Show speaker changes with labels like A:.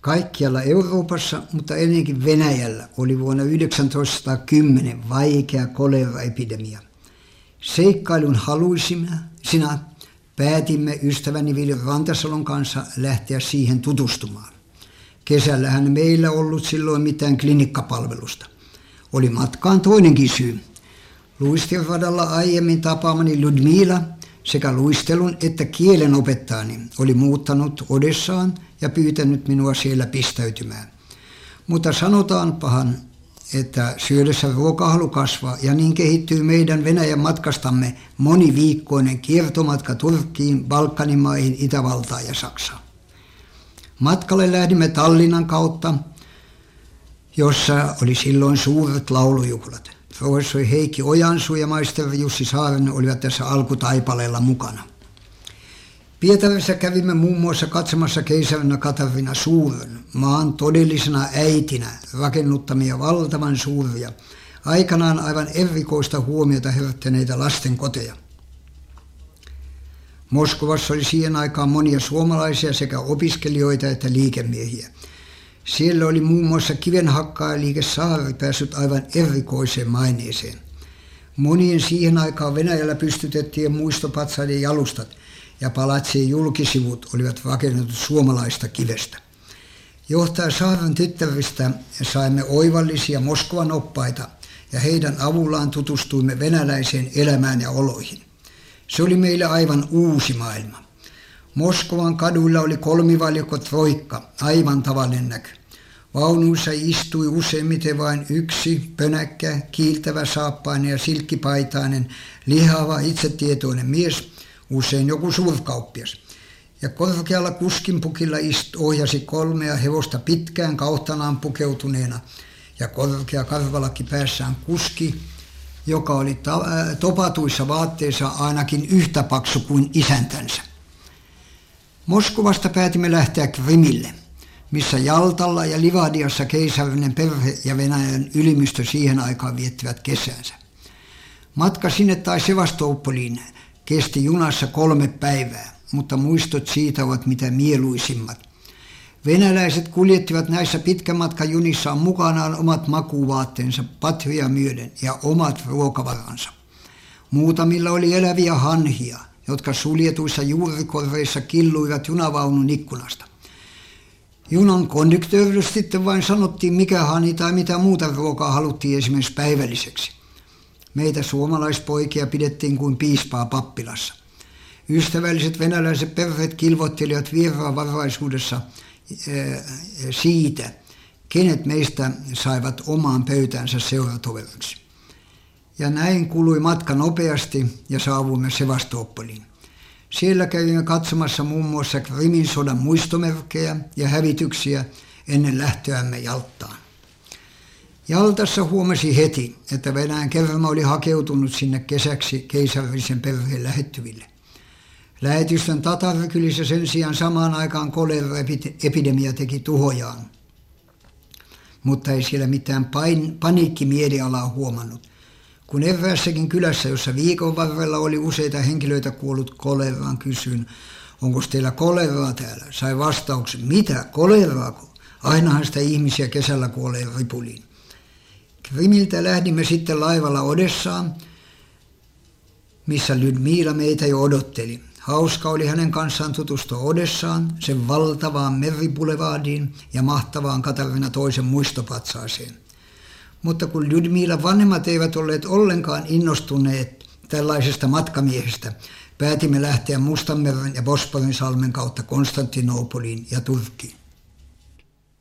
A: Kaikkialla Euroopassa, mutta ennenkin Venäjällä, oli vuonna 1910 vaikea koleraepidemia. Seikkailun haluisimme, sinä päätimme ystäväni Vili Rantasalon kanssa lähteä siihen tutustumaan. Kesällähän meillä ollut silloin mitään klinikkapalvelusta. Oli matkaan toinenkin syy. Luisteradalla aiemmin tapaamani Ludmila sekä luistelun että kielen opettajani oli muuttanut Odessaan ja pyytänyt minua siellä pistäytymään. Mutta sanotaanpahan, että syödessä ruokahalu kasvaa ja niin kehittyy meidän Venäjän matkastamme moniviikkoinen kiertomatka Turkkiin, Balkanin maihin, Itävaltaan ja Saksaan. Matkalle lähdimme Tallinnan kautta, jossa oli silloin suuret laulujuhlat. Professori Heikki Ojansu ja maisteri Jussi Saarinen olivat tässä alkutaipaleella mukana. Pietarissa kävimme muun muassa katsomassa keisarina Katarina Suuren, maan todellisena äitinä rakennuttamia valtavan suuria, aikanaan aivan erikoista huomiota herättäneitä lastenkoteja. Moskovassa oli siihen aikaan monia suomalaisia sekä opiskelijoita että liikemiehiä. Siellä oli muun muassa kivenhakkaajaliike Saari päässyt aivan erikoiseen maineeseen. Monien siihen aikaan Venäjällä pystytettiin muistopatsaiden jalustat ja palatsien julkisivut olivat rakennetut suomalaista kivestä. Johtaja Saaren tyttäristä saimme oivallisia Moskovan oppaita ja heidän avullaan tutustuimme venäläiseen elämään ja oloihin. Se oli meille aivan uusi maailma. Moskovan kaduilla oli kolmivaljakko troikka, aivan tavallinen näky. Vaunuissa istui useimmiten vain yksi pönäkkä, kiiltävä saappainen ja silkkipaitainen, lihava, itsetietoinen mies, usein joku suurkauppias. Ja korkealla kuskinpukilla ist ohjasi kolmea hevosta pitkään kautanaan pukeutuneena ja korkea karvalakki päässään kuski, joka oli topatuissa vaatteissa ainakin yhtä paksu kuin isäntänsä. Moskovasta päätimme lähteä Krimille, missä Jaltalla ja Livadiassa keisarinen perhe ja Venäjän ylimystö siihen aikaan viettivät kesänsä. Matka sinne tai Sevastopoliin kesti junassa kolme päivää, mutta muistot siitä ovat mitä mieluisimmat. Venäläiset kuljettivat näissä pitkän matkan junissaan mukanaan omat makuvaatteensa patjoja myöden ja omat ruokavaransa. Muutamilla oli eläviä hanhia, jotka suljetuissa juurikorveissa killuivat junavaunun ikkunasta. Junan konduktöörille sitten vain sanottiin mikä hani tai mitä muuta ruokaa haluttiin esimerkiksi päivälliseksi. Meitä suomalaispoikia pidettiin kuin piispaa pappilassa. Ystävälliset venäläiset perheet kilvoittelivat vieraanvaraisuudessa eh, siitä, kenet meistä saivat omaan pöytäänsä seuratoveriksi. Ja näin kului matka nopeasti ja saavuimme Sevastopoliin. Siellä kävimme katsomassa muun muassa Krimin sodan muistomerkkejä ja hävityksiä ennen lähtöämme Jalttaan. Jaltassa huomasi heti, että Venäjän kerma oli hakeutunut sinne kesäksi keisarillisen perheen lähettyville. Lähetystön Tatarkylissä sen sijaan samaan aikaan koleraepidemia teki tuhojaan. Mutta ei siellä mitään pain, paniikkimielialaa huomannut. Kun eräässäkin kylässä, jossa viikon varrella oli useita henkilöitä kuollut koleraan, kysyin, onko teillä koleraa täällä? Sai vastauksen, mitä, koleraako? Ainahan sitä ihmisiä kesällä kuolee ripuliin. Krimiltä lähdimme sitten laivalla Odessaan, missä Lydmila meitä jo odotteli. Hauska oli hänen kanssaan tutustua Odessaan, sen valtavaan meripulevaadiin ja mahtavaan Katarina toisen muistopatsaaseen. Mutta kun Ludmila vanhemmat eivät olleet ollenkaan innostuneet tällaisesta matkamiehestä, päätimme lähteä Mustanmeren ja Bosporin salmen kautta Konstantinopoliin ja Turkkiin.